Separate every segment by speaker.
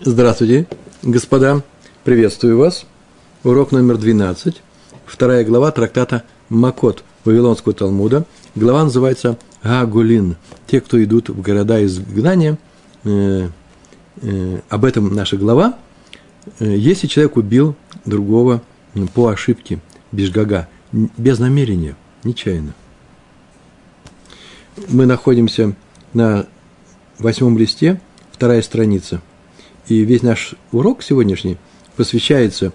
Speaker 1: Здравствуйте, господа, приветствую вас. Урок номер 12, вторая глава трактата Макот Вавилонского Талмуда. Глава называется Гагулин. Те, кто идут в города изгнания, э, э, об этом наша глава. Э, если человек убил другого по ошибке, бежгага, без намерения, нечаянно. Мы находимся на восьмом листе, вторая страница – и весь наш урок сегодняшний посвящается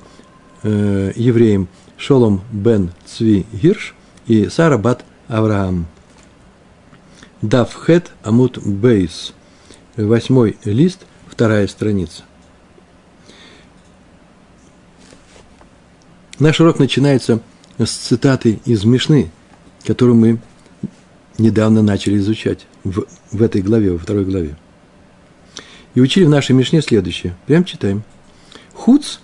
Speaker 1: э, евреям Шолом бен Цви Гирш и Сара бат Авраам. Давхет Амут Бейс. Восьмой лист, вторая страница. Наш урок начинается с цитаты из Мишны, которую мы недавно начали изучать в, в этой главе, во второй главе. И учили в нашей Мишне следующее. Прям читаем. Хуц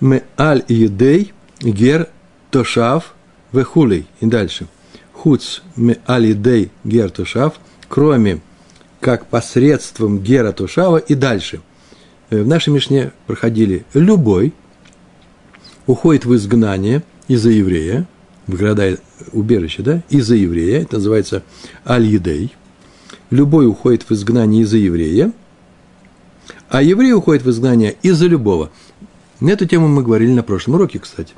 Speaker 1: ме аль едей гер тошав вехулей. И дальше. Хуц ме аль едей гер тошав, кроме как посредством гера тошава и дальше. Э, в нашей Мишне проходили любой, уходит в изгнание из-за еврея, в города убежище, да, из-за еврея, это называется аль-едей. Любой уходит в изгнание из-за еврея – а евреи уходят в изгнание из-за любого. На эту тему мы говорили на прошлом уроке, кстати.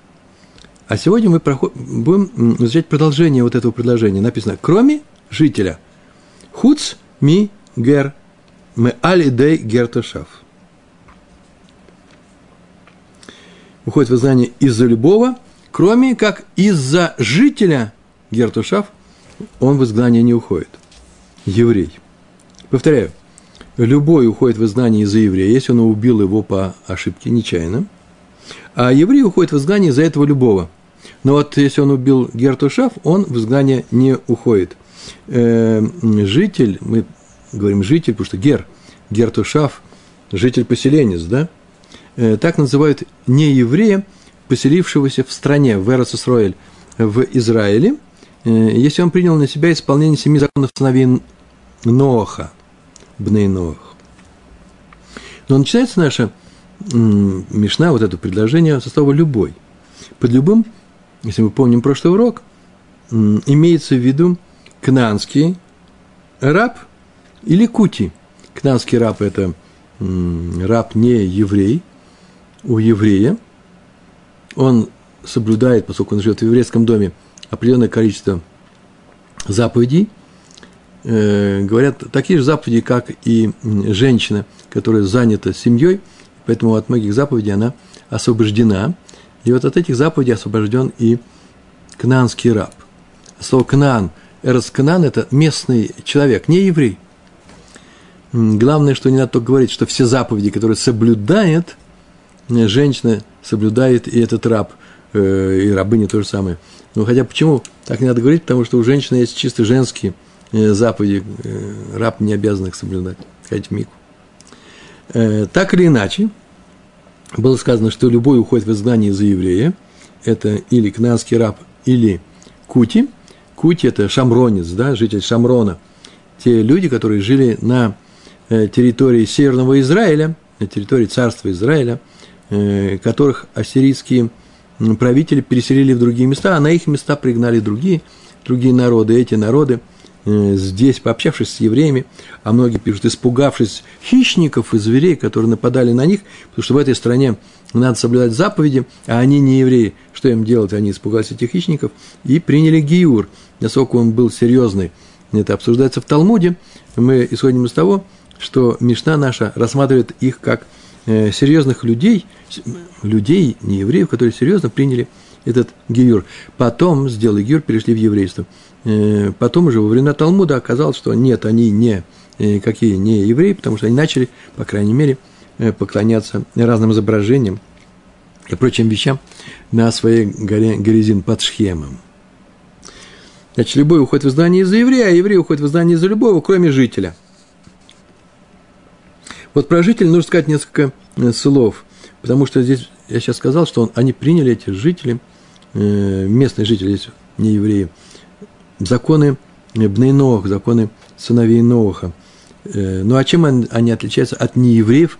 Speaker 1: А сегодня мы проход... будем изучать продолжение вот этого предложения. Написано «кроме жителя». Хуц ми гер мы алидей гертошав. Уходит в изгнание из-за любого, кроме как из-за жителя гертушав, он в изгнание не уходит. Еврей. Повторяю, любой уходит в изгнание из-за еврея, если он убил его по ошибке, нечаянно. А еврей уходит в изгнание из-за этого любого. Но вот если он убил Гертушав, он в изгнание не уходит. Э, житель, мы говорим житель, потому что Гер, Гертушав, житель поселенец, да? Э, так называют не еврея, поселившегося в стране, в Эросисроэль, в Израиле, э, если он принял на себя исполнение семи законов сыновей Ноаха – Бнейноах. Но начинается наша Мишна, вот это предложение, со слова «любой». Под любым, если мы помним прошлый урок, имеется в виду кнанский раб или кути. Кнанский раб – это раб не еврей, у еврея. Он соблюдает, поскольку он живет в еврейском доме, определенное количество заповедей – э, говорят такие же заповеди, как и женщина, которая занята семьей, поэтому от многих заповедей она освобождена. И вот от этих заповедей освобожден и кнанский раб. Слово «кнан», «эрос кнан» – это местный человек, не еврей. Главное, что не надо только говорить, что все заповеди, которые соблюдает женщина, соблюдает и этот раб, э, и рабыня то же самое. Ну, хотя почему так не надо говорить? Потому что у женщины есть чисто женские – Э, заповеди э, раб не обязан их соблюдать, сказать мику. Э, так или иначе, было сказано, что любой уходит в изгнание за еврея, это или кнанский раб, или кути. Кути – это шамронец, да, житель Шамрона. Те люди, которые жили на территории Северного Израиля, на территории царства Израиля, которых ассирийские правители переселили в другие места, а на их места пригнали другие, другие народы. Эти народы – Э, здесь, пообщавшись с евреями, а многие пишут, испугавшись хищников и зверей, которые нападали на них, потому что в этой стране надо соблюдать заповеди, а они не евреи. Что им делать? Они испугались этих хищников и приняли гиур, насколько он был серьезный. Это обсуждается в Талмуде. Мы исходим из того, что Мишна наша рассматривает их как э, серьезных людей, людей, не евреев, которые серьезно приняли этот гиюр. Потом, сделали гиюр, перешли в еврейство. Э, потом уже во времена Талмуда оказалось, что нет, они не э, какие не евреи, потому что они начали, по крайней мере, э, поклоняться разным изображениям и прочим вещам на своей горе Горизин под Шхемом. Значит, любой уходит в издание из-за еврея, а еврей уходит в издание из-за любого, кроме жителя. Вот про жителя нужно сказать несколько слов, потому что здесь я сейчас сказал, что он, они приняли эти жители, местные жители, не евреи, законы Бнейнох, законы сыновей Ноаха. Э, ну а чем они отличаются от неевреев,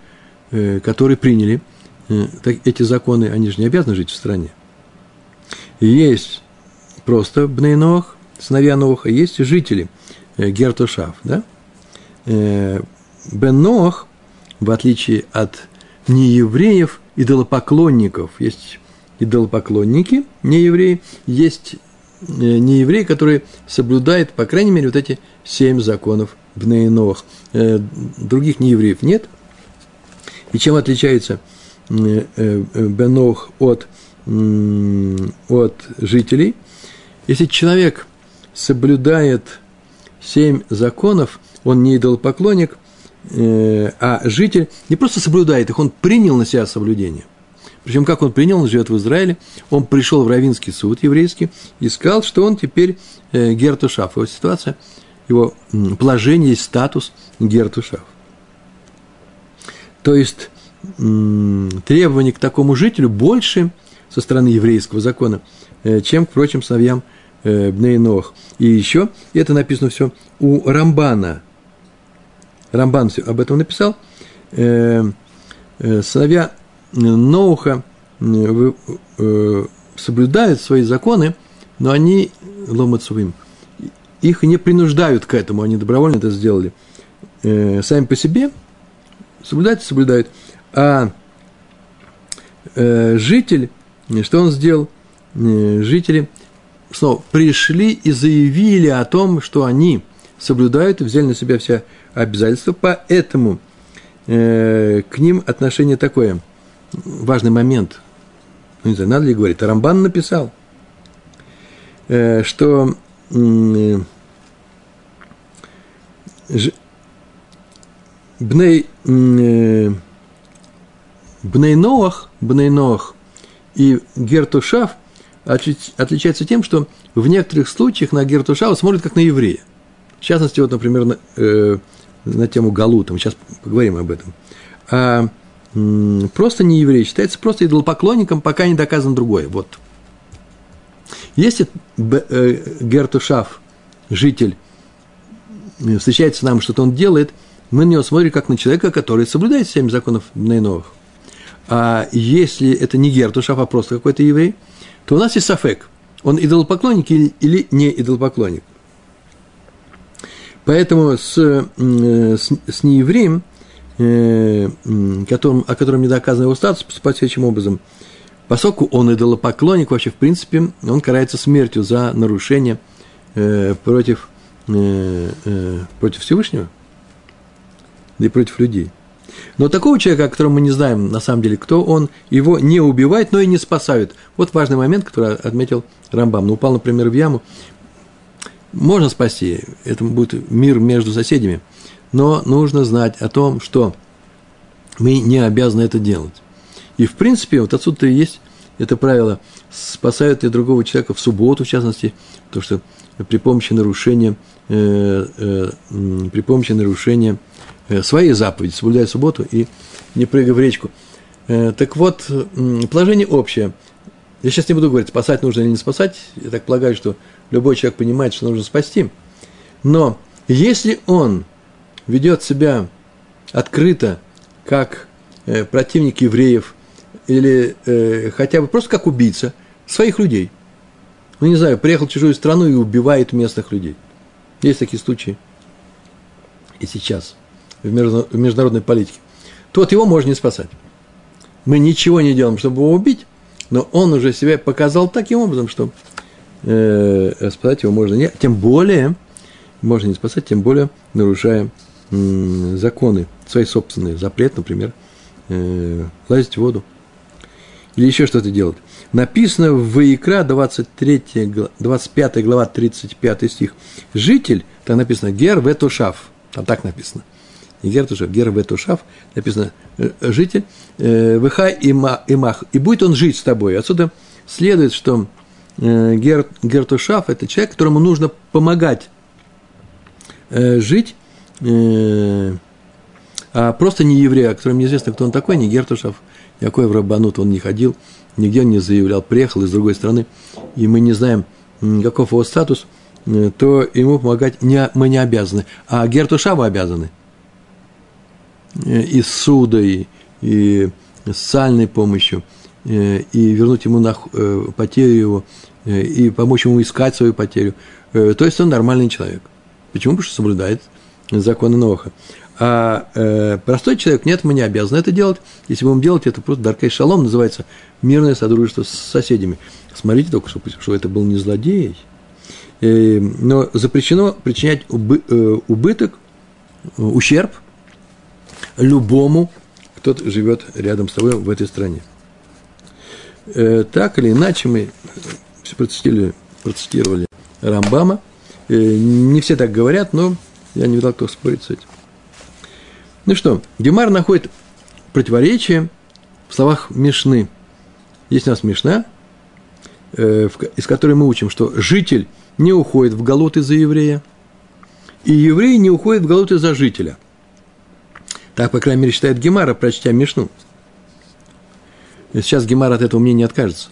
Speaker 1: э, которые приняли э, эти законы, они же не обязаны жить в стране. Есть просто Бнейнох, сыновья Ноха, есть жители Гертушав, да? Бен Нох, в отличие от неевреев, идолопоклонников, есть идолопоклонники, неевреи, есть неевреи, которые соблюдают, по крайней мере, вот эти семь законов Бнейнох. Других неевреев нет – и чем отличается э, э, Бенох от, от жителей? Если человек соблюдает семь законов, он не идолопоклонник, э, а житель не просто соблюдает их, он принял на себя соблюдение. Причем, как он принял, он живет в Израиле, он пришел в Равинский суд еврейский и сказал, что он теперь Гертушав. Его ситуация, его положение, статус Гертушав. То есть требования к такому жителю больше со стороны еврейского закона, э, чем к прочим сыновьям э, Бнейнох. И еще, это написано все у Рамбана. Рамбан все об этом написал. Э, сыновья Ноуха соблюдают свои законы, но они ломацувим. Их не принуждают к этому, они добровольно это сделали. Сами по себе – соблюдать соблюдают. А э, житель, что он сделал? Э, жители снова пришли и заявили о том, что они соблюдают и взяли на себя все обязательства, поэтому э, к ним отношение такое. Важный момент. Ну, не знаю, надо ли говорить. Рамбан написал, э, что э, Бней, э, Бней Ноах, Бней Ноах и Гертушав отличаются тем, что в некоторых случаях на Гертушава смотрят как на еврея. В частности, вот, например, на, э, на тему Галута, мы сейчас поговорим об этом. А просто не еврей считается просто идолопоклонником, пока не доказан другое. Вот. Если э, Гертушав, житель, э, встречается с нами, что-то он делает – мы на него смотрим как на человека, который соблюдает семь законов Нейновых. А если это не Гертушав, а просто какой-то еврей, то у нас есть Сафек. Он идолопоклонник или, или не идолопоклонник. Поэтому с, с, с неевреем, э, которым, о котором не доказан его статус, поступать следующим образом. Поскольку он идолопоклонник, вообще, в принципе, он карается смертью за нарушение э, против, э, э, против Всевышнего – да и против людей. Но такого человека, о котором мы не знаем на самом деле, кто он, его не убивает, но и не спасают. Вот важный момент, который отметил Рамбам. Ну, упал, например, в яму. Можно спасти, это будет мир между соседями, но нужно знать о том, что мы не обязаны это делать. И, в принципе, вот отсюда и есть это правило, спасают ли другого человека в субботу, в частности, то, что при помощи нарушения, э, э, при помощи нарушения – Э, свои заповеди, соблюдай субботу и не прыгай в речку. Э, так вот, положение общее. Я сейчас не буду говорить, спасать нужно или не спасать. Я так полагаю, что любой человек понимает, что нужно спасти. Но если он ведет себя открыто, как э, противник евреев, или э, хотя бы просто как убийца своих людей. Ну, не знаю, приехал в чужую страну и убивает местных людей. Есть такие случаи. И сейчас в международной политике, то вот его можно не спасать. Мы ничего не делаем, чтобы его убить, но он уже себя показал таким образом, что э, спасать его можно не, тем более, можно не спасать, тем более нарушая законы, свои собственные, запрет, например, э, лазить в воду или еще что-то делать. Написано в Ваикра 23, 25 глава 35 стих. Житель, там написано Гер Ветушав, там так написано – не Гертушев, Гер Ветушав, написано э, житель, э, Вихай и Мах, и будет он жить с тобой. Отсюда следует, что э, Гер, Гертушав – это человек, которому нужно помогать жить, а просто не еврей, о котором неизвестно, кто он такой, не Гертушав, никакой в Рабанут он не ходил, нигде он не заявлял, приехал из другой страны, и мы не знаем, каков его статус, то ему помогать не, мы не обязаны. А Гертушаву обязаны – Э, из суда и и социальной помощью, э, и вернуть ему на, э, потерю его, э, и помочь ему искать свою потерю, э, то есть он нормальный человек. Почему? Потому что соблюдает законы Ноха. А э, простой человек, нет, мы не обязаны это делать. Если будем делать, это просто Даркей Шалом называется мирное содружество с соседями. Смотрите только, что, что это был не злодей. Э, но запрещено причинять убы, э, убыток, э, ущерб любому, кто живет рядом с тобой в этой стране. Э, так или иначе, мы процитировали, процитировали Рамбама. Э, не все так говорят, но я не видал, кто спорит с этим. Ну что, Гемар находит противоречие в словах Мишны. Есть у нас Мишна, э, из которой мы учим, что житель не уходит в галут из-за еврея, и еврей не уходит в галут из-за жителя. Так, по крайней мере, считает Гемара, прочтя Мишну. Сейчас Гемар от этого мнения откажется.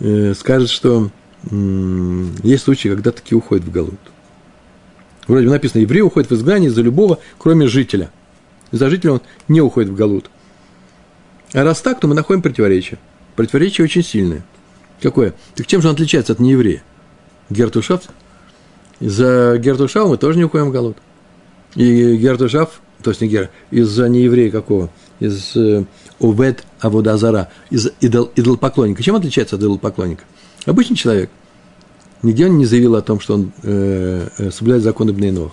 Speaker 1: Э, скажет, что есть случаи, когда таки уходит в галут. Вроде бы написано, еврей уходит в изгнание за любого, кроме жителя. За жителя он не уходит в Галут. А раз так, то мы находим противоречие. Противоречие очень сильное. Какое? Так чем же он отличается от нееврея? Гертушав? За Гертушав мы тоже не уходим в Галут. И Гертушав, то есть не Гер, из-за нееврея какого? Из э, Увет Аводазара, из идол, идолопоклонника. Чем отличается от идолопоклонника? Обычный человек – Нигде он не заявил о том, что он э, э соблюдает законы Бнейнох.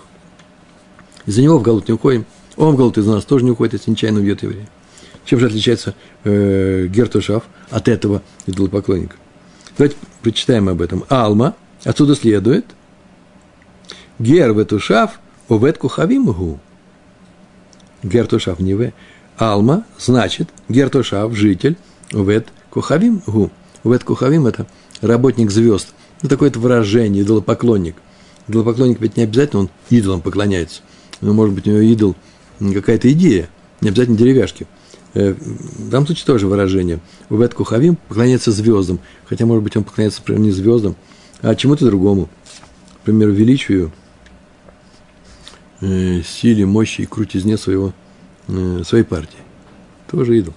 Speaker 1: Из-за него в Галут не уходим. Он в Галут из нас тоже не уходит, если нечаянно убьет еврея. Чем же отличается э, Гертушав от этого идолопоклонника? Давайте прочитаем об этом. Алма, отсюда следует, Гер ветушав овет кухавимгу. Гертушав не в. Алма, значит, Гертушав, житель, овет кухавимгу. Овет кухавим – это работник звезд – ну, такое-то выражение, идолопоклонник. Идолопоклонник ведь не обязательно он идолам поклоняется. Но, может быть, у него идол какая-то идея, не обязательно деревяшки. Э, в данном случае тоже выражение. Увет Кухавим поклоняется звездам, хотя, может быть, он поклоняется, например, не звездам, а чему-то другому. Например, величию, э, силе, мощи и крутизне своего, э, своей партии. Тоже идол.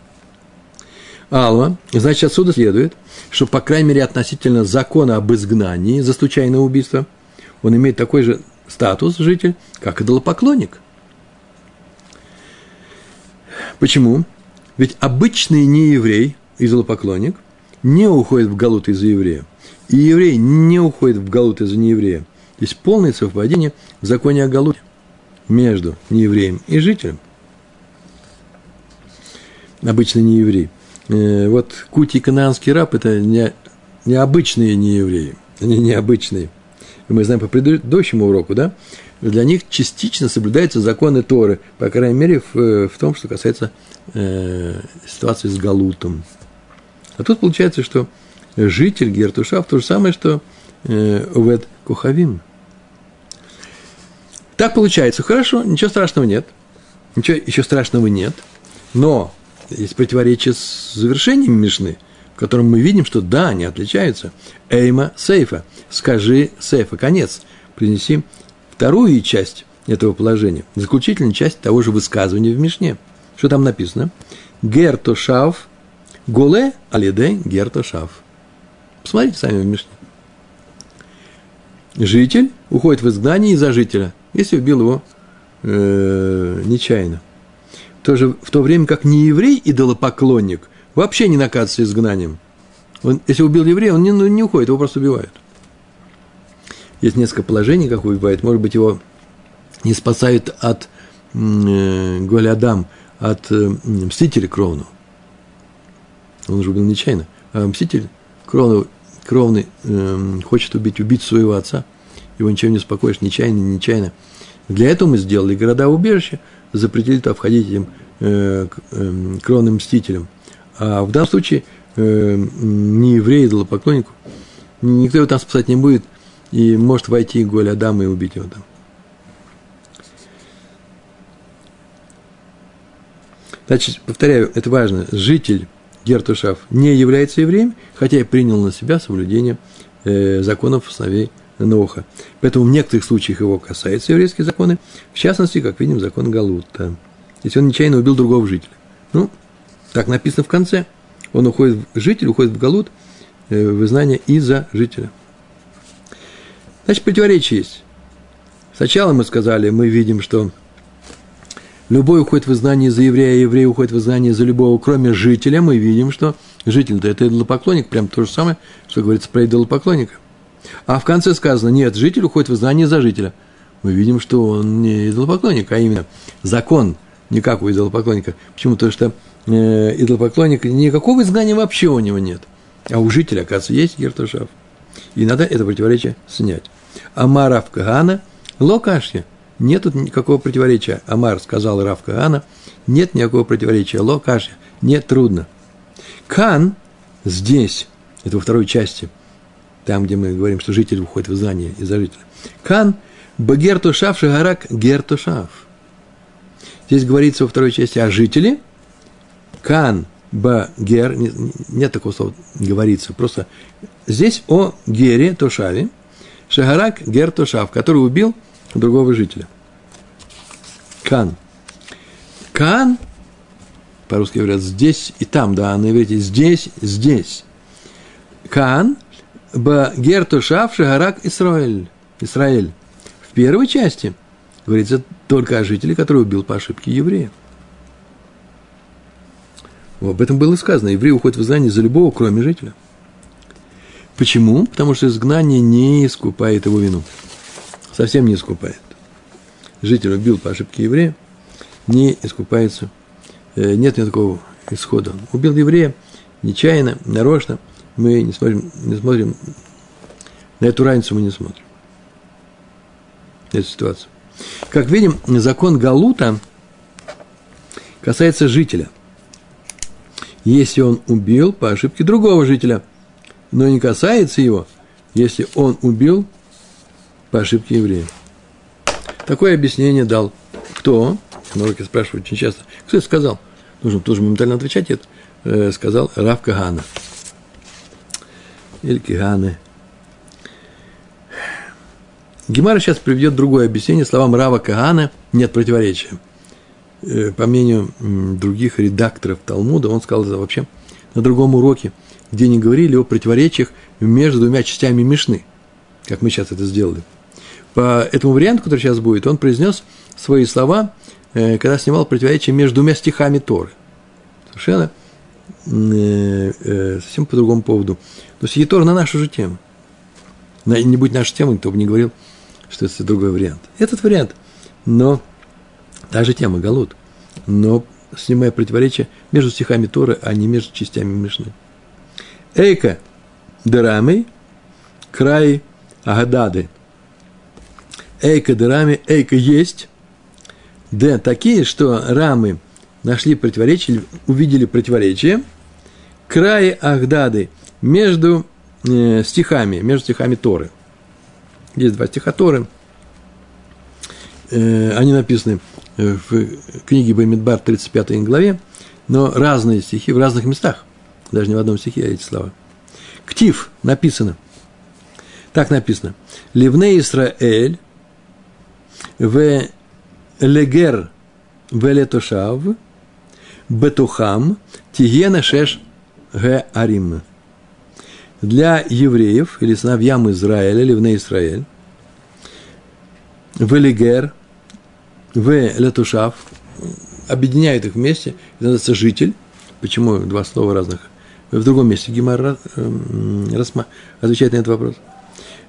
Speaker 1: Алма, значит, отсюда следует, что, по крайней мере, относительно закона об изгнании за случайное убийство, он имеет такой же статус житель, как идолопоклонник. Почему? Ведь обычный нееврей, идолопоклонник, не уходит в галут из-за еврея. И еврей не уходит в галут из-за нееврея. Есть полное совпадение в законе о галуте между неевреем и жителем. Обычный нееврей. Э, вот Кути и Канаанский раб – это не, необычные неевреи, они необычные. И мы знаем по предыдущему уроку, да, для них частично соблюдаются законы Торы, по крайней мере, в, в том, что касается э, ситуации с Галутом. А тут получается, что житель Гертушав то же самое, что э, Увед Кухавим. Так получается, хорошо, ничего страшного нет. Ничего еще страшного нет. Но есть противоречие с завершением Мишны, в котором мы видим, что да, они отличаются. Эйма сейфа. Скажи сейфа. Конец. Принеси вторую часть этого положения, заключительную часть того же высказывания в Мишне. Что там написано? Гертошав, голе алиде гертошав. Посмотрите сами в Мишне. Житель уходит в изгнание из-за жителя, если убил его э, нечаянно то же, в то время как не еврей идолопоклонник вообще не наказывается изгнанием. Он, если убил еврея, он не, ну, не уходит, его просто убивают. Есть несколько положений, как убивают. Может быть, его не спасают от э, Голядам, от э, мстителя кровного. Он же убил нечаянно. А мститель кровный, кровный э, хочет убить убийцу своего отца. Его ничем не успокоишь, нечаянно, нечаянно. Для этого мы сделали города-убежища – запретили туда входить этим э, э, кровным мстителям. А в данном случае э, не еврей, идолопоклоннику, никто его там спасать не будет, и может войти Голь Адам и убить его там. Значит, повторяю, это важно, житель Гертушав не является евреем, хотя и принял на себя соблюдение э, законов сыновей Ноха. Поэтому в некоторых случаях его касаются еврейские законы, в частности, как видим, закон Галута. Если он нечаянно убил другого жителя. Ну, так написано в конце. Он уходит, житель уходит в Галут, э, в изгнание из-за жителя. Значит, противоречие есть. Сначала мы сказали, мы видим, что любой уходит в изгнание за еврея, а еврей уходит в изгнание за любого, кроме жителя. Мы видим, что житель-то это идолопоклонник, прям то же самое, что говорится про идолопоклонника. А в конце сказано, нет, житель уходит в изгнание за жителя. Мы видим, что он не идолопоклонник, а именно закон не у идолопоклонника. Почему? Потому что э, идолопоклонник, никакого изгнания вообще у него нет. А у жителя, оказывается, есть гертушав. И надо это противоречие снять. Амар Рав Кагана, локашья. Нет тут никакого противоречия. Амар сказал Рав Кагана, нет никакого противоречия. Локашья. Нет, трудно. Кан здесь, это во второй части, там, где мы говорим, что житель уходит в изгнание из-за жителя. Кан багертушав шагарак гертушав. Здесь говорится во второй части о жителе. Кан багер, нет такого слова говорится, просто здесь о гере Тошаве, Шагарак Гер Тошав, который убил другого жителя. Кан. Кан, по-русски говорят, здесь и там, да, на иврите здесь, здесь. Кан, Ба Гер Тошав, Шагарак Исраэль. Исраэль. В первой части говорится только о жителе, который убил по ошибке еврея. Об этом было сказано. Еврей уходит в изгнание за любого, кроме жителя. Почему? Потому что изгнание не искупает его вину. Совсем не искупает. Житель убил по ошибке еврея, не искупается. Э, нет никакого исхода. Убил еврея нечаянно, нарочно. Мы не смотрим, не смотрим на эту разницу мы не смотрим. Эту ситуацию. Как видим, закон Галута касается жителя. Если он убил по ошибке другого жителя – но не касается его, если он убил по ошибке еврея. Такое объяснение дал кто? На уроке спрашивают очень часто. Кто это сказал? Нужно тоже моментально отвечать. Это э, сказал Рав Кагана. Или Каганы. Гемара сейчас приведет другое объяснение. Словам Рава Кагана нет противоречия. Э, по мнению других редакторов Талмуда, он сказал это вообще на другом уроке – где не говорили о противоречиях между двумя частями Мишны, как мы сейчас это сделали. По этому варианту, который сейчас будет, он произнес свои слова, э, когда снимал противоречие между двумя стихами Торы. Совершенно э, совсем по другому поводу. Но стихи Торы на нашу же тему. Не будь нашей темой, никто бы не говорил, что это другой вариант. Этот вариант, но та же тема, Галут, но снимая противоречие между стихами Торы, а не между частями Мишны. Эйка дырами, край агадады. Эйка дырами, эйка есть. Д такие, что рамы нашли противоречие, увидели противоречие. Край Ахдады между э, стихами, между стихами Торы. Есть два стиха Торы. Э, они написаны в книге Бамидбар 35 главе, но разные стихи в разных местах даже не в одном стихе эти слова. Ктив написано. Так написано. Ливне Исраэль в легер в летошав бетухам тигена шеш г арим. Для евреев или сыновьям Израиля, Ливне Израиль, в легер в летушав объединяют их вместе, называется житель. Почему два слова разных? в другом месте Гимар эм, отвечает на этот вопрос.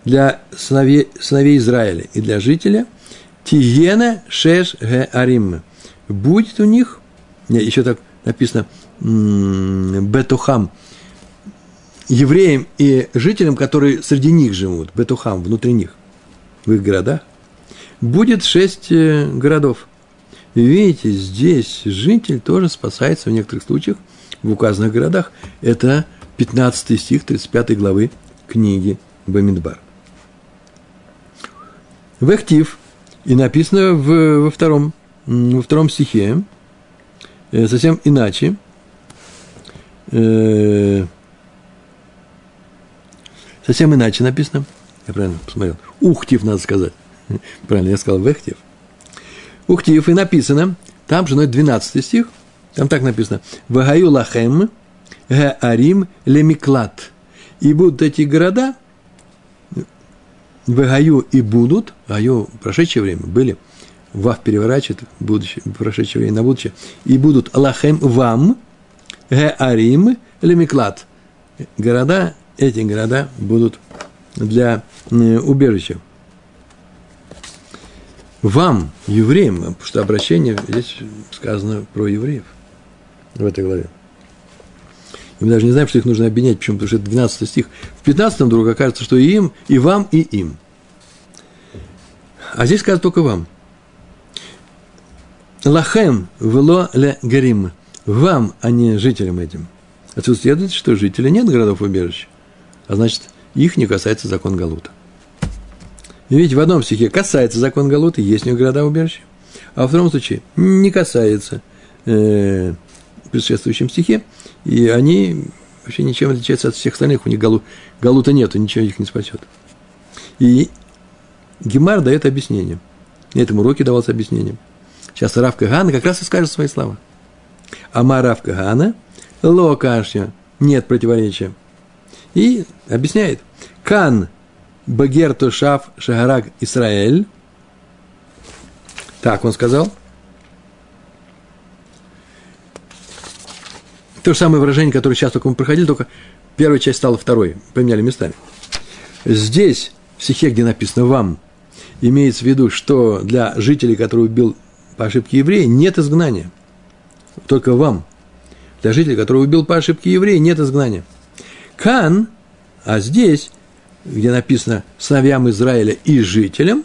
Speaker 1: Для сыновей, сыновей Израиля и для жителя Тиена Шеш Ге Арим. Будет у них, еще так написано, Бетухам, евреям и жителям, которые среди них живут, Бетухам, внутри них, в их городах, будет шесть э, городов. Видите, здесь житель тоже спасается в некоторых случаях – в указанных городах. Это 15 стих 35 главы книги Бамидбар. Вехтив, и написано в, во, втором, во втором стихе, э, совсем иначе, э, совсем иначе написано, Я правильно посмотрел. Ухтив, надо сказать. Правильно, я сказал вехтив. Ухтив, и написано, там же, ну, это 12 стих, там так написано. Вагаю лахем, ге арим лемиклат. И будут эти города, Вагаю и будут, гаю прошедшее время были, вав переворачивает будущее, прошедшее время на будущее, и будут лахем вам, ге арим лемиклат. Города, эти города будут для убежища. Вам, евреям, потому что обращение здесь сказано про евреев в этой главе. И мы даже не знаем, что их нужно объединять. Почему? Потому что это 12 стих. В 15 вдруг окажется, что и им, и вам, и им. А здесь сказано только вам. Лахем вело ле гарим. Вам, а не жителям этим. Отсюда следует, что жителей нет городов убежища. А значит, их не касается закон Галута. И видите, в одном стихе касается закон Галута, есть у них города убежища. А во втором случае не касается э, в предшествующем стихе, и они вообще ничем отличаются от всех остальных, у них галу, галута нету, ничего их не спасет. И Гемар дает объяснение. На этом уроке давалось объяснение. Сейчас Равка Гана как раз и скажет свои слова. Ама Равка Гана, локашья, нет противоречия. И объясняет. Кан Багер Тушав Шагарак Исраэль. Так он сказал – То же самое выражение, которое сейчас только мы проходили, только первая часть стала второй, поменяли местами. Здесь, в стихе, где написано «вам», имеется в виду, что для жителей, которые убил по ошибке еврея, нет изгнания. Только вам. Для жителей, которые убил по ошибке еврея, нет изгнания. Кан, а здесь, где написано «сыновьям Израиля и жителям»,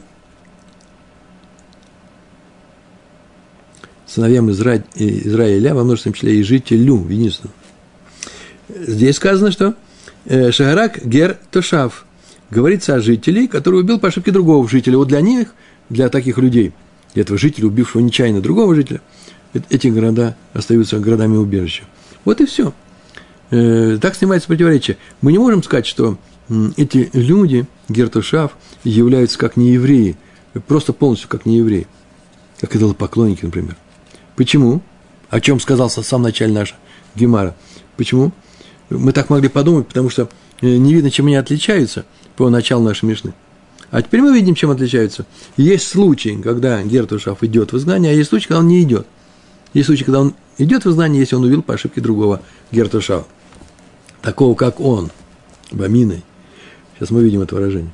Speaker 1: сыновьям Изра... Израиля, во множественном числе и жителю, единственному. Здесь сказано, что э, Шагарак Гер Тошав говорится о жителе, который убил по ошибке другого жителя. Вот для них, для таких людей, для этого жителя, убившего нечаянно другого жителя, эти города остаются городами убежища. Вот и все. Э, так снимается противоречие. Мы не можем сказать, что эти люди, Гертушав, являются как неевреи, просто полностью как неевреи, как идолопоклонники, например. Почему? О чем сказался в самом начале наша Гемара. Почему? Мы так могли подумать, потому что э, не видно, чем они отличаются по началу нашей Мишны. А теперь мы видим, чем отличаются. Есть случаи, когда Гертушав идет в изгнание, а есть случаи, когда он не идет. Есть случаи, когда он идет в изгнание, если он увидел по ошибке другого Гертушава. Такого, как он, Баминой. Сейчас мы видим это выражение.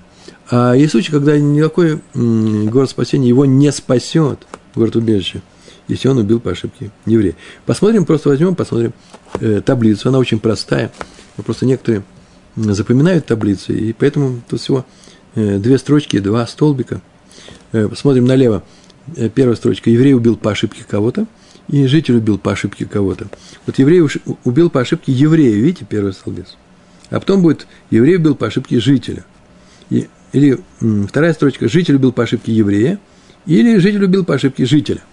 Speaker 1: А есть случаи, когда никакой город спасения его не спасет, город убежище если он убил по ошибке еврея. Посмотрим, просто возьмем, посмотрим э, таблицу. Она очень простая. Просто некоторые запоминают таблицы, и поэтому тут всего э, две строчки, два столбика. Э, посмотрим налево. Э, первая строчка. Еврей убил по ошибке кого-то, и житель убил по ошибке кого-то. Вот еврей убил по ошибке еврея, видите, первый столбец. А потом будет еврей убил по ошибке жителя. И, или вторая строчка. Житель убил по ошибке еврея, или житель убил по ошибке жителя –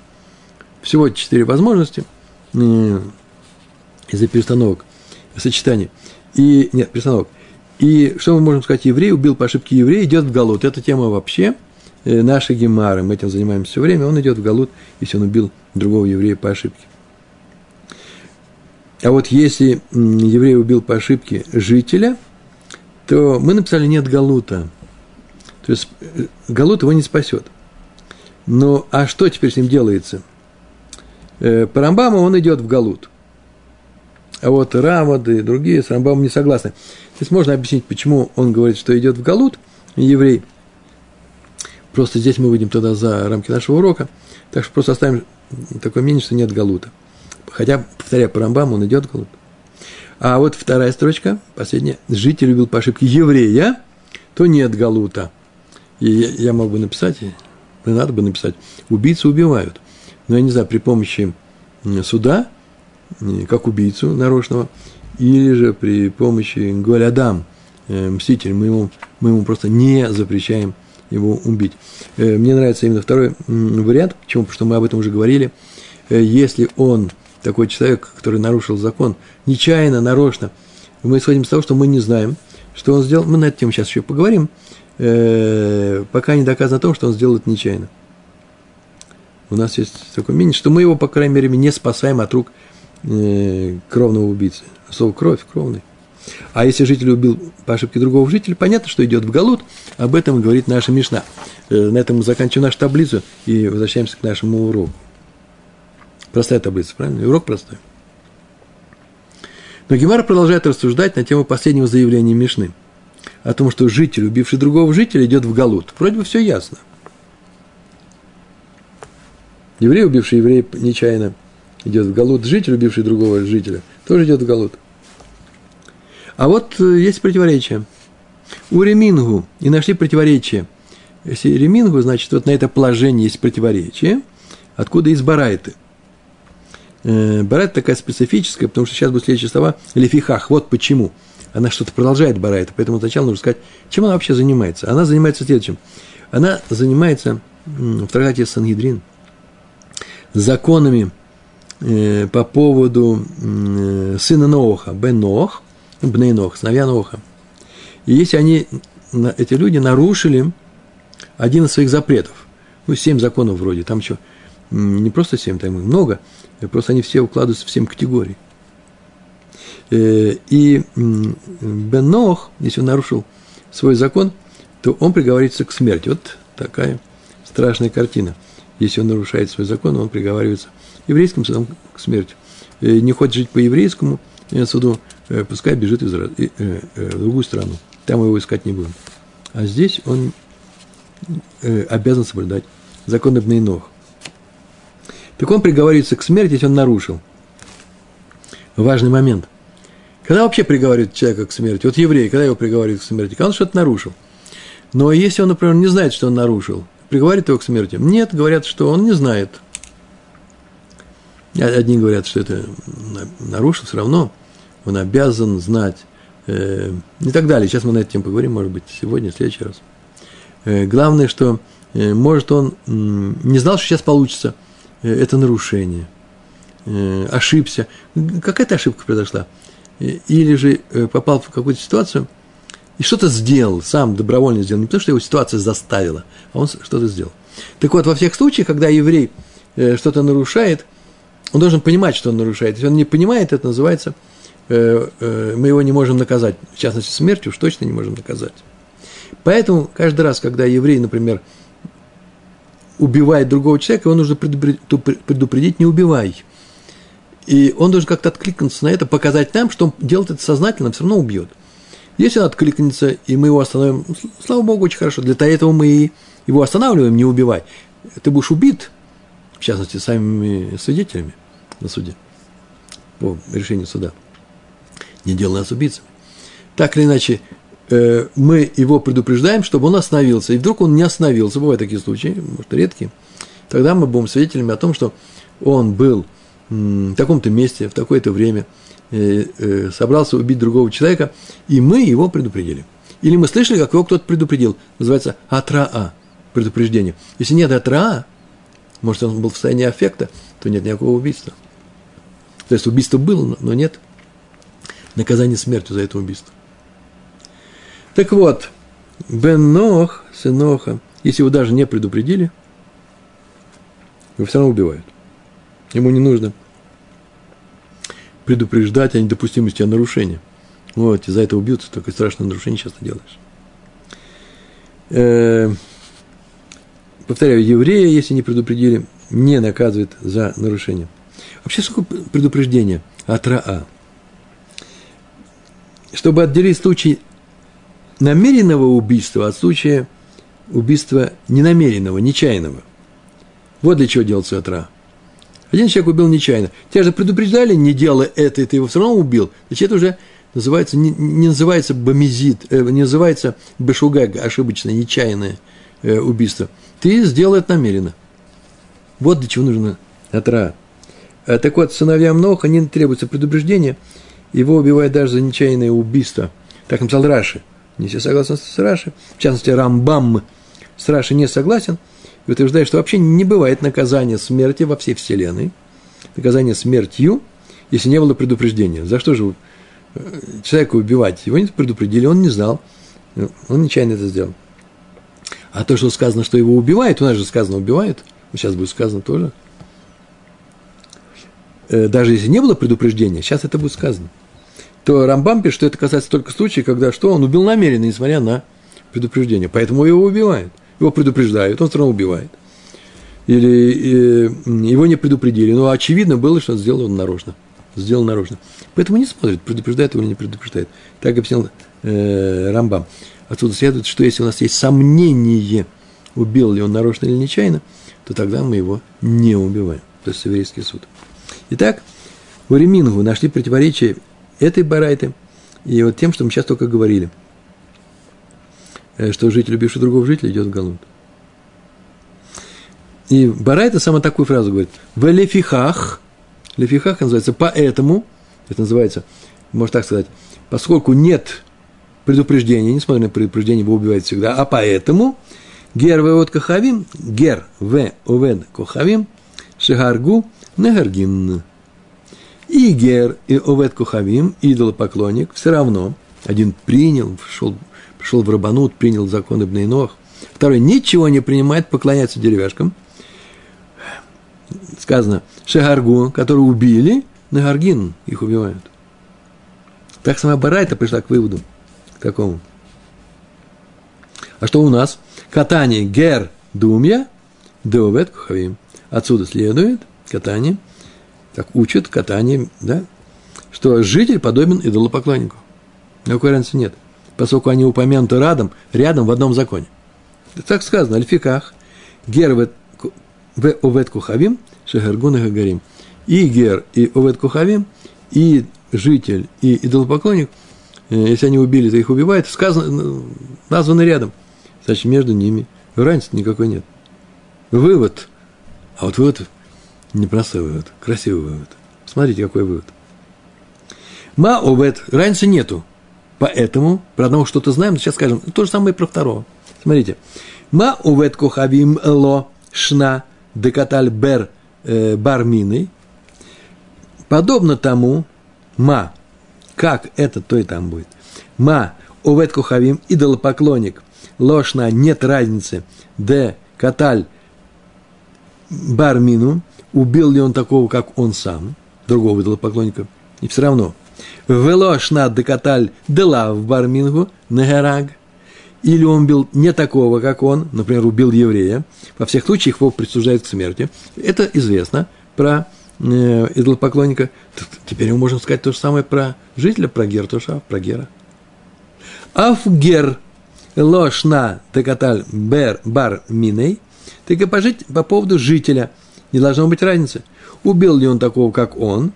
Speaker 1: всего четыре возможности из-за перестановок, сочетаний. И, нет, перестановок. И что мы можем сказать? Еврей убил по ошибке еврея, идет в Галут. Эта тема вообще э, нашей Гемары. Мы этим занимаемся все время. Он идет в Галут, если он убил другого еврея по ошибке. А вот если еврей убил по ошибке жителя, то мы написали нет Галута. То есть э, Галут его не спасет. Но а что теперь с ним делается – э, по Рамбаму он идет в Галут. А вот Рамад и другие с Рамбамом не согласны. Здесь можно объяснить, почему он говорит, что идет в Галут, еврей. Просто здесь мы выйдем тогда за рамки нашего урока. Так что просто оставим такое мнение, что нет Галута. Хотя, повторяю, по Рамбаму он идет Галут. А вот вторая строчка, последняя. Житель любил по ошибке еврея, то нет Галута. И я, я мог бы написать, и надо бы написать, убийцы убивают ну, я не знаю, при помощи суда, как убийцу нарочного, или же при помощи Гуалядам, э, мститель, мы ему, мы ему просто не запрещаем его убить. Э, мне нравится именно второй вариант, почему? Потому что мы об этом уже говорили. Э, если он такой человек, который нарушил закон, нечаянно, нарочно, мы исходим из того, что мы не знаем, что он сделал. Мы на эту тему сейчас еще поговорим. э, пока не доказано о том, что он сделал это нечаянно. У нас есть такое мнение, что мы его, по крайней мере, не спасаем от рук кровного убийцы. Слово кровь, кровный. А если житель убил по ошибке другого жителя, понятно, что идет в Галут. Об этом говорит наша Мишна. Э, на этом мы заканчиваем нашу таблицу и возвращаемся к нашему уроку. Простая таблица, правильно? Урок простой. Но Гемара продолжает рассуждать на тему последнего заявления Мишны. О том, что житель, убивший другого жителя, идет в Галут. Вроде бы все ясно. Еврей, убивший еврея нечаянно, идет в Галут. Житель, убивший другого жителя, тоже идет в Галут. А вот э, есть противоречие. У Ремингу и нашли противоречие. Если Ремингу, значит, вот на это положение есть противоречие. Откуда из Барайты? Э, Барайт такая специфическая, потому что сейчас будет следующие слова Лефихах. Вот почему. Она что-то продолжает Барайта, поэтому сначала нужно сказать, чем она вообще занимается. Она занимается следующим. Она занимается в трактате Сангидрин законами э, по поводу сына Ноха, Бен Нох, Бнейнох, сыновья Ноха. И если они, эти люди нарушили один из своих запретов, ну, семь законов вроде, там что, не просто семь, там их много, просто они все укладываются в семь категорий. Э, и Бен Нох, если он нарушил свой закон, то он приговаривается к смерти. Вот такая страшная картина. Если он нарушает свой закон, он приговаривается еврейским судом к смерти. Э, не хочет жить по еврейскому суду, Э, пускай бежит из, э, э, в другую страну. Там его искать не будем. А здесь он обязан соблюдать закон Ибн Так он приговаривается к смерти, если он нарушил. Важный момент. Когда вообще приговаривают человека к смерти? Вот еврей, когда его приговаривают к смерти? Когда он что-то нарушил. Но если он, например, не знает, что он нарушил, приговаривает его к смерти? Нет, говорят, что он не знает. Одни говорят, что это нарушил, все равно – он обязан знать э, и так далее. Сейчас мы на эту тему поговорим, может быть, сегодня, в следующий раз. Э, главное, что, э, может, он э, не знал, что сейчас получится э, это нарушение, э, ошибся. Какая-то ошибка произошла. Э, или же э, попал в какую-то ситуацию и что-то сделал, сам добровольно сделал. Не потому, что его ситуация заставила, а он что-то сделал. Так вот, во всех случаях, когда еврей э, что-то нарушает, он должен понимать, что он нарушает. Если он не понимает, это называется – мы его не можем наказать, в частности, смертью уж точно не можем наказать. Поэтому каждый раз, когда еврей, например, убивает другого человека, его нужно предупредить, не убивай. И он должен как-то откликнуться на это, показать нам, что он делает это сознательно, все равно убьет. Если он откликнется, и мы его остановим, слава Богу, очень хорошо. Для этого мы его останавливаем, не убивай. Ты будешь убит, в частности, самими свидетелями на суде, по решению суда – не делай нас убийцами. Так или иначе, э, мы его предупреждаем, чтобы он остановился. И вдруг он не остановился, бывают такие случаи, может, редкие, тогда мы будем свидетелями о том, что он был в таком-то месте, в такое-то время, э, э, собрался убить другого человека, и мы его предупредили. Или мы слышали, как его кто-то предупредил. Называется атраа, предупреждение. Если нет атраа, может, он был в состоянии аффекта, то нет никакого убийства. То есть убийство было, но нет наказание смертью за это убийство. Так вот, Бен Нох, сын Ноха, если его даже не предупредили, его все равно убивают. Ему не нужно предупреждать о недопустимости о нарушении. Вот, и за это убьются, такое страшное нарушение часто делаешь. Э, повторяю, еврея, если не предупредили, не наказывает за нарушение. Вообще, сколько предупреждения от Раа? Чтобы отделить случай намеренного убийства от случая убийства ненамеренного, нечаянного. Вот для чего делается отра. Один человек убил нечаянно. Тебя же предупреждали, не делай это, и ты его все равно убил. Значит, это уже называется, не, не называется бомизит, э, не называется бешугаг, ошибочное, нечаянное э, убийство. Ты сделал это намеренно. Вот для чего нужно отра. А, так вот, сыновьям Ноха не требуется предупреждение – его убивают даже за нечаянное убийство. Так написал Раши. Не все согласны с Раши. В частности, Рамбам с Раши не согласен и утверждает, что вообще не бывает наказания смерти во всей Вселенной. Наказание смертью, если не было предупреждения. За что же э, человека убивать? Его не предупредили, он не знал. Он нечаянно это сделал. А то, что сказано, что его убивает, у нас же сказано убивает, сейчас будет сказано тоже. Э, даже если не было предупреждения, сейчас это будет сказано. То Рамбам пишет, что это касается только случая, когда что? Он убил намеренно, несмотря на предупреждение. Поэтому его убивают. Его предупреждают, он все равно убивает. Или э, его не предупредили. Но очевидно было, что он сделал он нарочно. Сделал нарочно. Поэтому не смотрит, предупреждает или не предупреждает. Так объяснил э, Рамбам. Отсюда следует, что если у нас есть сомнение, убил ли он нарочно или нечаянно, то тогда мы его не убиваем. То есть еврейский суд. Итак, в Ремингу нашли противоречие этой барайты и вот тем, что мы сейчас только говорили, э, что житель, убивший другого жителя, идет в Галут. И Барайта сама такую фразу говорит. В лефихах, лефихах называется поэтому, это называется, можно так сказать, поскольку нет предупреждения, несмотря на предупреждение, его убивает всегда, а поэтому гер в кохавим, гер в овед кохавим, шигаргу негаргин. И гер, и овед кохавим, идолопоклонник, все равно, один принял, пришел, пришел в Рабанут, принял закон Ибн Нох, второй ничего не принимает, поклоняется деревяшкам – сказано, Шегаргу, которую убили, Нагаргин их убивают. Так сама Барайта пришла к выводу, к такому. А что у нас? Катание гер думья, деовет кухавим. Отсюда следует катание, так учат катание, да, что житель подобен идолопоклоннику. Никакой разницы нет, поскольку они упомянуты рядом, рядом в одном законе. Так сказано, альфиках, гер в овет кухавим, шехаргун и гагарим. И гер, и овет кухавим, и житель, и идолопоклонник, э, если они убили, то их убивают, сказано, названы рядом. Значит, между ними разницы никакой нет. Вывод. А вот вывод непростой вывод, красивый вывод. Смотрите, какой вывод. Ма овет, разницы нету. Поэтому, про одного что-то знаем, сейчас скажем, то же самое и про второго. Смотрите. Ма овет кохавим ло шна декаталь бер э, барминой, подобно тому, ма, как это, то и там будет. Ма, овет кухавим, идолопоклонник, ложна, нет разницы, де каталь бармину, убил ли он такого, как он сам, другого идолопоклонника, и все равно. Велошна декаталь дела в бармингу, нагераг – или он убил не такого, как он, например, убил еврея, во всех случаях его присуждают к смерти. Это известно про э, идолопоклонника. Теперь мы можем сказать то же самое про жителя, про Гертуша, про Гера. Афгер лошна текаталь бер бар миней, так пожить по поводу жителя. Не должно быть разницы. Убил ли он такого, как он,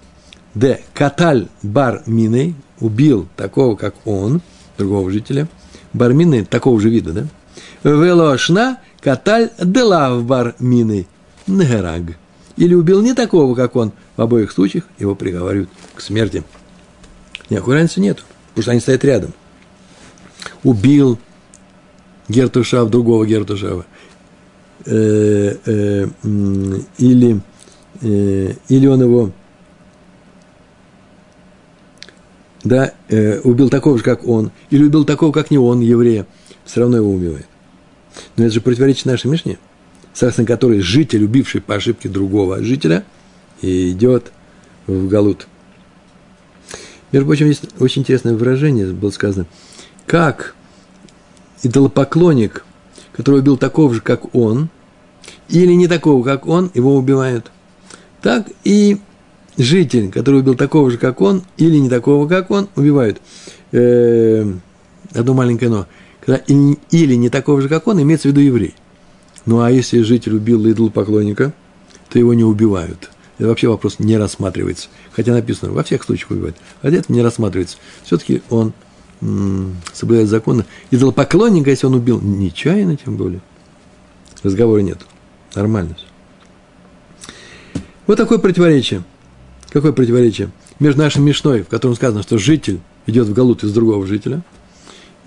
Speaker 1: де каталь бар миней, убил такого, как он, другого жителя – бармины такого же вида, да? Велошна каталь делав бармины негераг. Или убил не такого, как он, в обоих случаях его приговаривают к смерти. Никакой разницы нету, потому что они стоят рядом. Убил Гертушав другого Гертушава. Э, э, или, э, или он его да, э, убил такого же, как он, или убил такого, как не он, еврея, все равно его убивает. Но это же противоречит нашей Мишне, согласно которой житель, убивший по ошибке другого жителя, идет в Галут. Между прочим, есть очень интересное выражение, было сказано, как идолопоклонник, который убил такого же, как он, или не такого, как он, его убивают. Так и житель, который убил такого же, как он, или не такого, как он, убивают. Э, одно маленькое но. Когда или не такого же, как он, имеется в виду еврей. Ну а если житель убил идолопоклонника, то его не убивают. Это вообще вопрос не рассматривается. Хотя написано, во всех случаях убивают. А это не рассматривается. Все-таки он соблюдает законы. Идолопоклонника, если он убил нечаянно, тем более, разговора нет. Нормально. Вот такое противоречие. Какое противоречие? Между нашим Мишной, в котором сказано, что житель идет в Галут из другого жителя,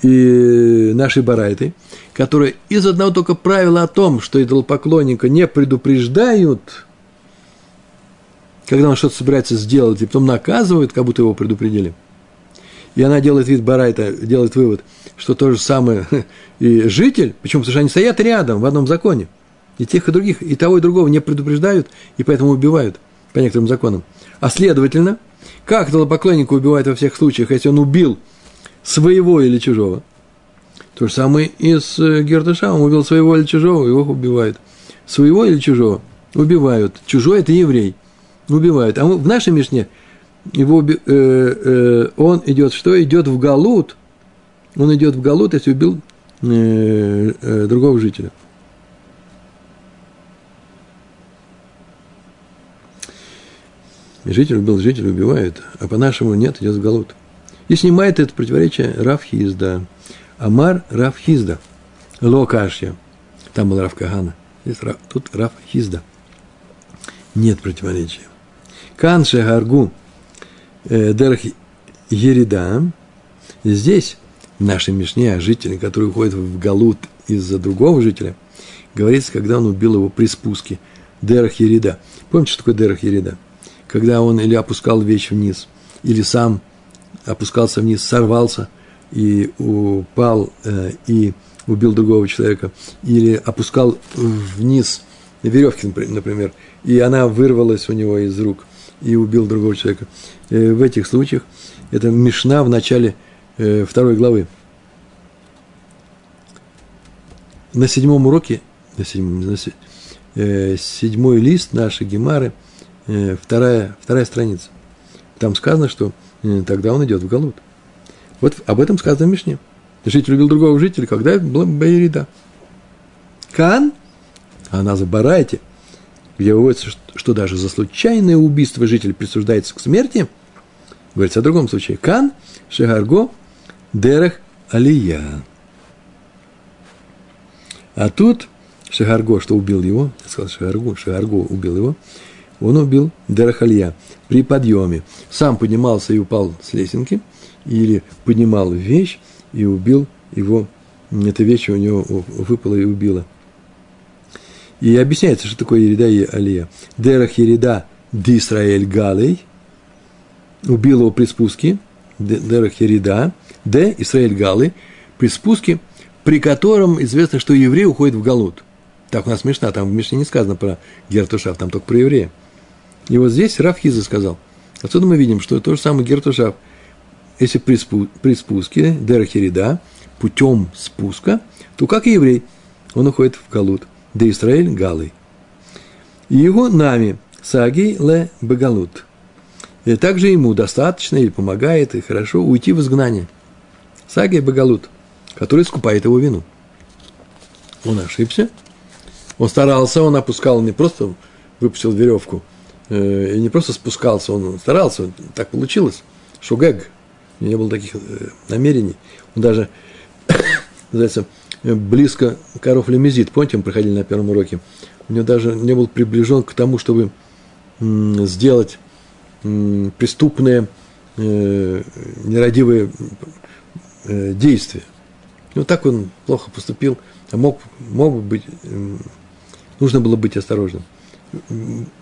Speaker 1: и нашей Барайты, которые из одного только правила о том, что идолопоклонника не предупреждают, когда он что-то собирается сделать, и потом наказывают, как будто его предупредили. и она делает вид Барайта, делает вывод, что то же самое и житель, почему? Потому что они стоят рядом в одном законе. И тех, и других, и того, и другого не предупреждают, и поэтому убивают по некоторым законам. А следовательно, как идолопоклонника убивают во всех случаях, если он убил своего или чужого? То же самое и с э, Гертыша, он убил своего или чужого, его убивают. Своего или чужого убивают. Чужой – это еврей. Убивают. А в нашей Мишне его, э, э, он идет что? Идет в Галут. Он идет в Галут, если убил э, э, другого жителя. Житель убил жителя, убивают, а по-нашему нет, идет Галут. И снимает это противоречие Рафхизда. Амар Рафхизда. Локашья. Там был Раф Кагана. Здесь, тут Рафхизда. Нет противоречия. Кан Шагаргу э, Дерх Ерида. Здесь, в нашей Мишне, о жителе, который уходит в Галут из-за другого жителя, говорится, когда он убил его при спуске. Дерх Ерида. Помните, что такое Дерх Ерида? Когда он или опускал вещь вниз, или сам опускался вниз, сорвался и упал э, и убил другого человека, или опускал вниз веревки, например, и она вырвалась у него из рук и убил другого человека. Э, в этих случаях это Мишна в начале э, второй главы. На седьмом уроке, на седьмом, на э, седьмой лист нашей Гемары, вторая, вторая страница. Там сказано, что тогда он идет в Галут. Вот об этом сказано в Мишне. Житель убил другого жителя, когда была Баирида. Кан, она за Барайте – где выводится, что даже за случайное убийство житель присуждается к смерти, говорится о другом случае. Кан, Шегарго, Дерах, Алия. А тут Шагарго, что убил его, я сказал Шагарго, Шагарго убил его, он убил Дерахалья при подъеме. Сам поднимался и упал с лесенки, или поднимал вещь и убил его, эта вещь у него выпала и убила и объясняется, что такое Ерида и Алия. Дерах Ерида Дисраэль Галей убил его при спуске, Дерах Ерида, Д, Исраэль Галы, при спуске, при котором известно, что еврей уходит в Галут. Так у нас смешно, там в Мишне не сказано про Гертушав, там только про еврея. И вот здесь Рафхиза сказал. Отсюда мы видим, что то же самое Гертушав, если при, спу, при спуске, Дерахирида, путем спуска, то как и еврей, он уходит в Галут да Израиль Галой. И его нами, Саги Ле Багалут. И также ему достаточно или помогает, и хорошо уйти в изгнание. Саги Багалут, который скупает его вину. Он ошибся, он старался, он опускал, не просто выпустил веревку, и не просто спускался, он старался, так получилось. Шугег, не было таких э, намерений. Он даже, называется, близко коров лемезит. Помните, мы проходили на первом уроке? У него даже не был приближен к тому, чтобы сделать преступные, э, нерадивые э, действия. Ну, так он плохо поступил, а мог, мог быть, нужно было быть осторожным.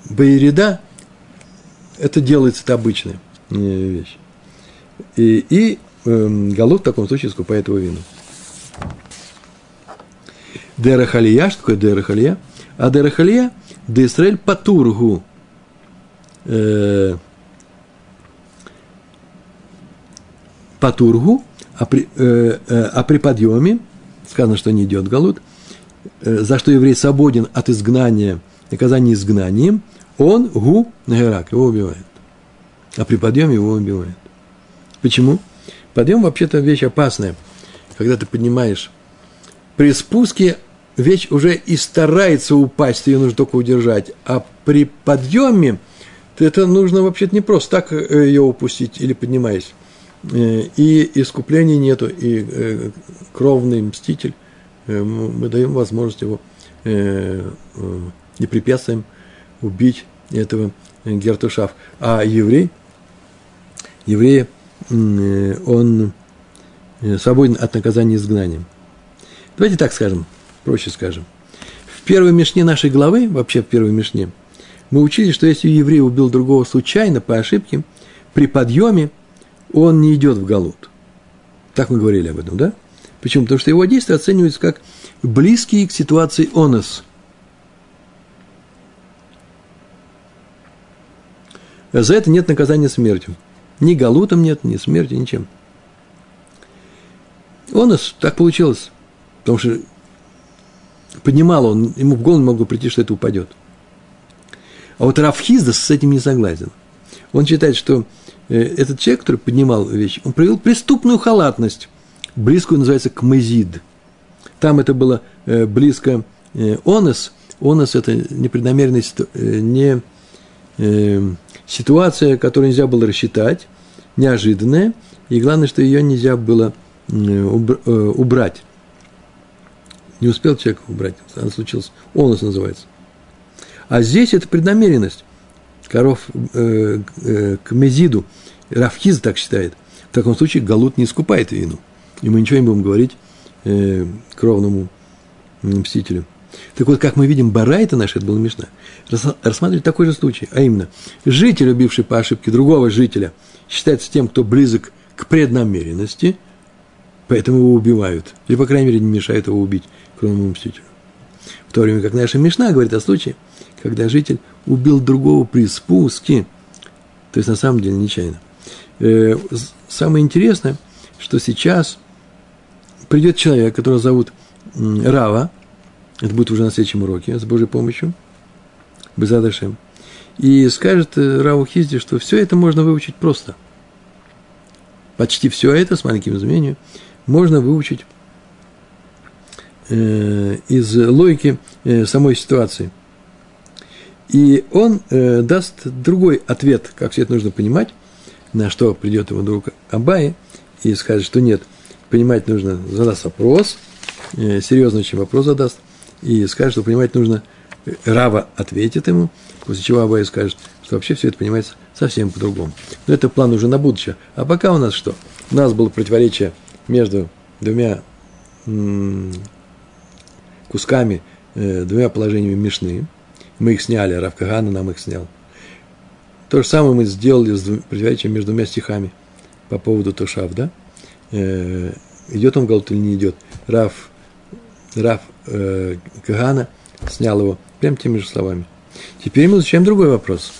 Speaker 1: Байерида – это делается, это обычная э, вещь. И, и э, Галут в таком случае скупает его вину. Дерахалия, что такое Дерахалия? А Дерахалия – Деисраэль Патургу. Э, Патургу, а при, э, э, а при подъеме, сказано, что не идет Галут, за что еврей свободен от изгнания, наказания изгнанием, он гу нагерак, его убивает. А при подъеме его убивает. Почему? Подъем вообще-то вещь опасная. Когда ты поднимаешь при спуске вещь уже и старается упасть, ее нужно только удержать. А при подъеме это нужно вообще-то не просто так э, ее упустить или поднимаясь. Э, и искупления нету, и э, кровный мститель, мы даем возможность его не препятствием убить этого Гертушав. А еврей, еврей, он свободен от наказания изгнанием. Давайте так скажем – проще скажем. В первой мишне нашей главы, вообще в первой мишне, мы учили, что если еврей убил другого случайно, по ошибке, при подъеме, он не идет в Галут. Так мы говорили об этом, да? Почему? Потому что его действия оцениваются как близкие к ситуации онос. За это нет наказания смертью. Ни галутом нет, ни смерти, ничем. Онос так получилось. Потому что поднимал он, ему в голову не могло прийти, что это упадет. А вот Рафхизда с этим не согласен. Он считает, что э, этот человек, который поднимал вещи, он проявил преступную халатность, близкую называется кмезид. Там это было э, близко э, онос. Онос – это непреднамеренная не ситуация, которую нельзя было рассчитать, неожиданная, и главное, что ее нельзя было убрать. Не успел человек убрать, она случилась. Онос называется. А здесь это преднамеренность. Коров э, э, к Мезиду. Рафхиз так считает. В таком случае Галут не искупает вину. И мы ничего не будем говорить э, кровному мстителю. Так вот, как мы видим, Барайта наш, это была Мишна, рассматривает такой же случай, а именно, житель, убивший по ошибке другого жителя, считается тем, кто близок к преднамеренности, поэтому его убивают, или, по крайней мере, не мешают его убить кровному мстителю. В то время как наша Мишна говорит о случае, когда житель убил другого при спуске, то есть на самом деле нечаянно. Э, самое интересное, что сейчас придет человек, которого зовут Рава, это будет уже на следующем уроке, с Божьей помощью, Безадашем, и скажет э, Раву Хизди, что все это можно выучить просто. Почти все это, с маленьким изменением, можно выучить э, из логики самой ситуации – и он э, даст другой ответ, как все это нужно понимать, на что придет его друг Абай, и скажет, что нет, понимать нужно, задаст вопрос, э, серьезный очень вопрос задаст, и скажет, что понимать нужно, э, Рава ответит ему, после чего Абай скажет, что вообще все это понимается совсем по-другому. Но это план уже на будущее. А пока у нас что? У нас было противоречие между двумя кусками, э, двумя положениями Мишны – мы их сняли, Рав Кагана нам их снял. То же самое мы сделали с противоречием между двумя стихами по поводу Тушав, да? Э, идет он в Галут или не идет? Рав, Рав э, Кагана снял его прям теми же словами. Теперь мы изучаем другой вопрос.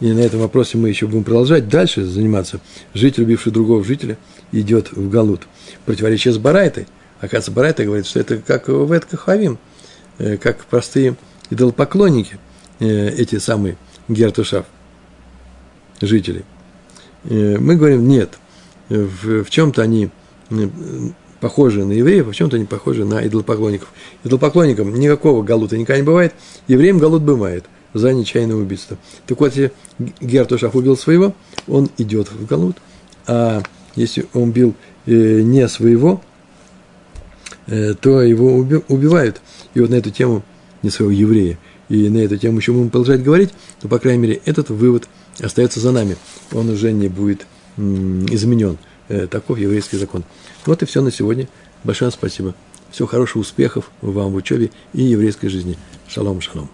Speaker 1: И на этом вопросе мы еще будем продолжать дальше заниматься. Житель, убивший другого жителя, идет в Галут. Противоречие с Барайтой. Оказывается, Барайта говорит, что это как в Эткахавим, э, как простые идолопоклонники, э, эти самые Гертушав, жители. Э, мы говорим, нет, в, в чем-то они похожи на евреев, а в чем-то они похожи на идолопоклонников. Идолопоклонникам никакого галута никогда не бывает, евреям галут бывает за нечаянное убийство. Так вот, если Гертушав убил своего, он идет в галут, а если он убил не своего, то его убивают. И вот на эту тему не своего еврея. И на эту тему еще будем продолжать говорить, но, по крайней мере, этот вывод остается за нами. Он уже не будет изменен. Э, таков еврейский закон. Вот и все на сегодня. Большое спасибо. Всего хорошего, успехов вам в учебе и еврейской жизни. Шалом, шалом.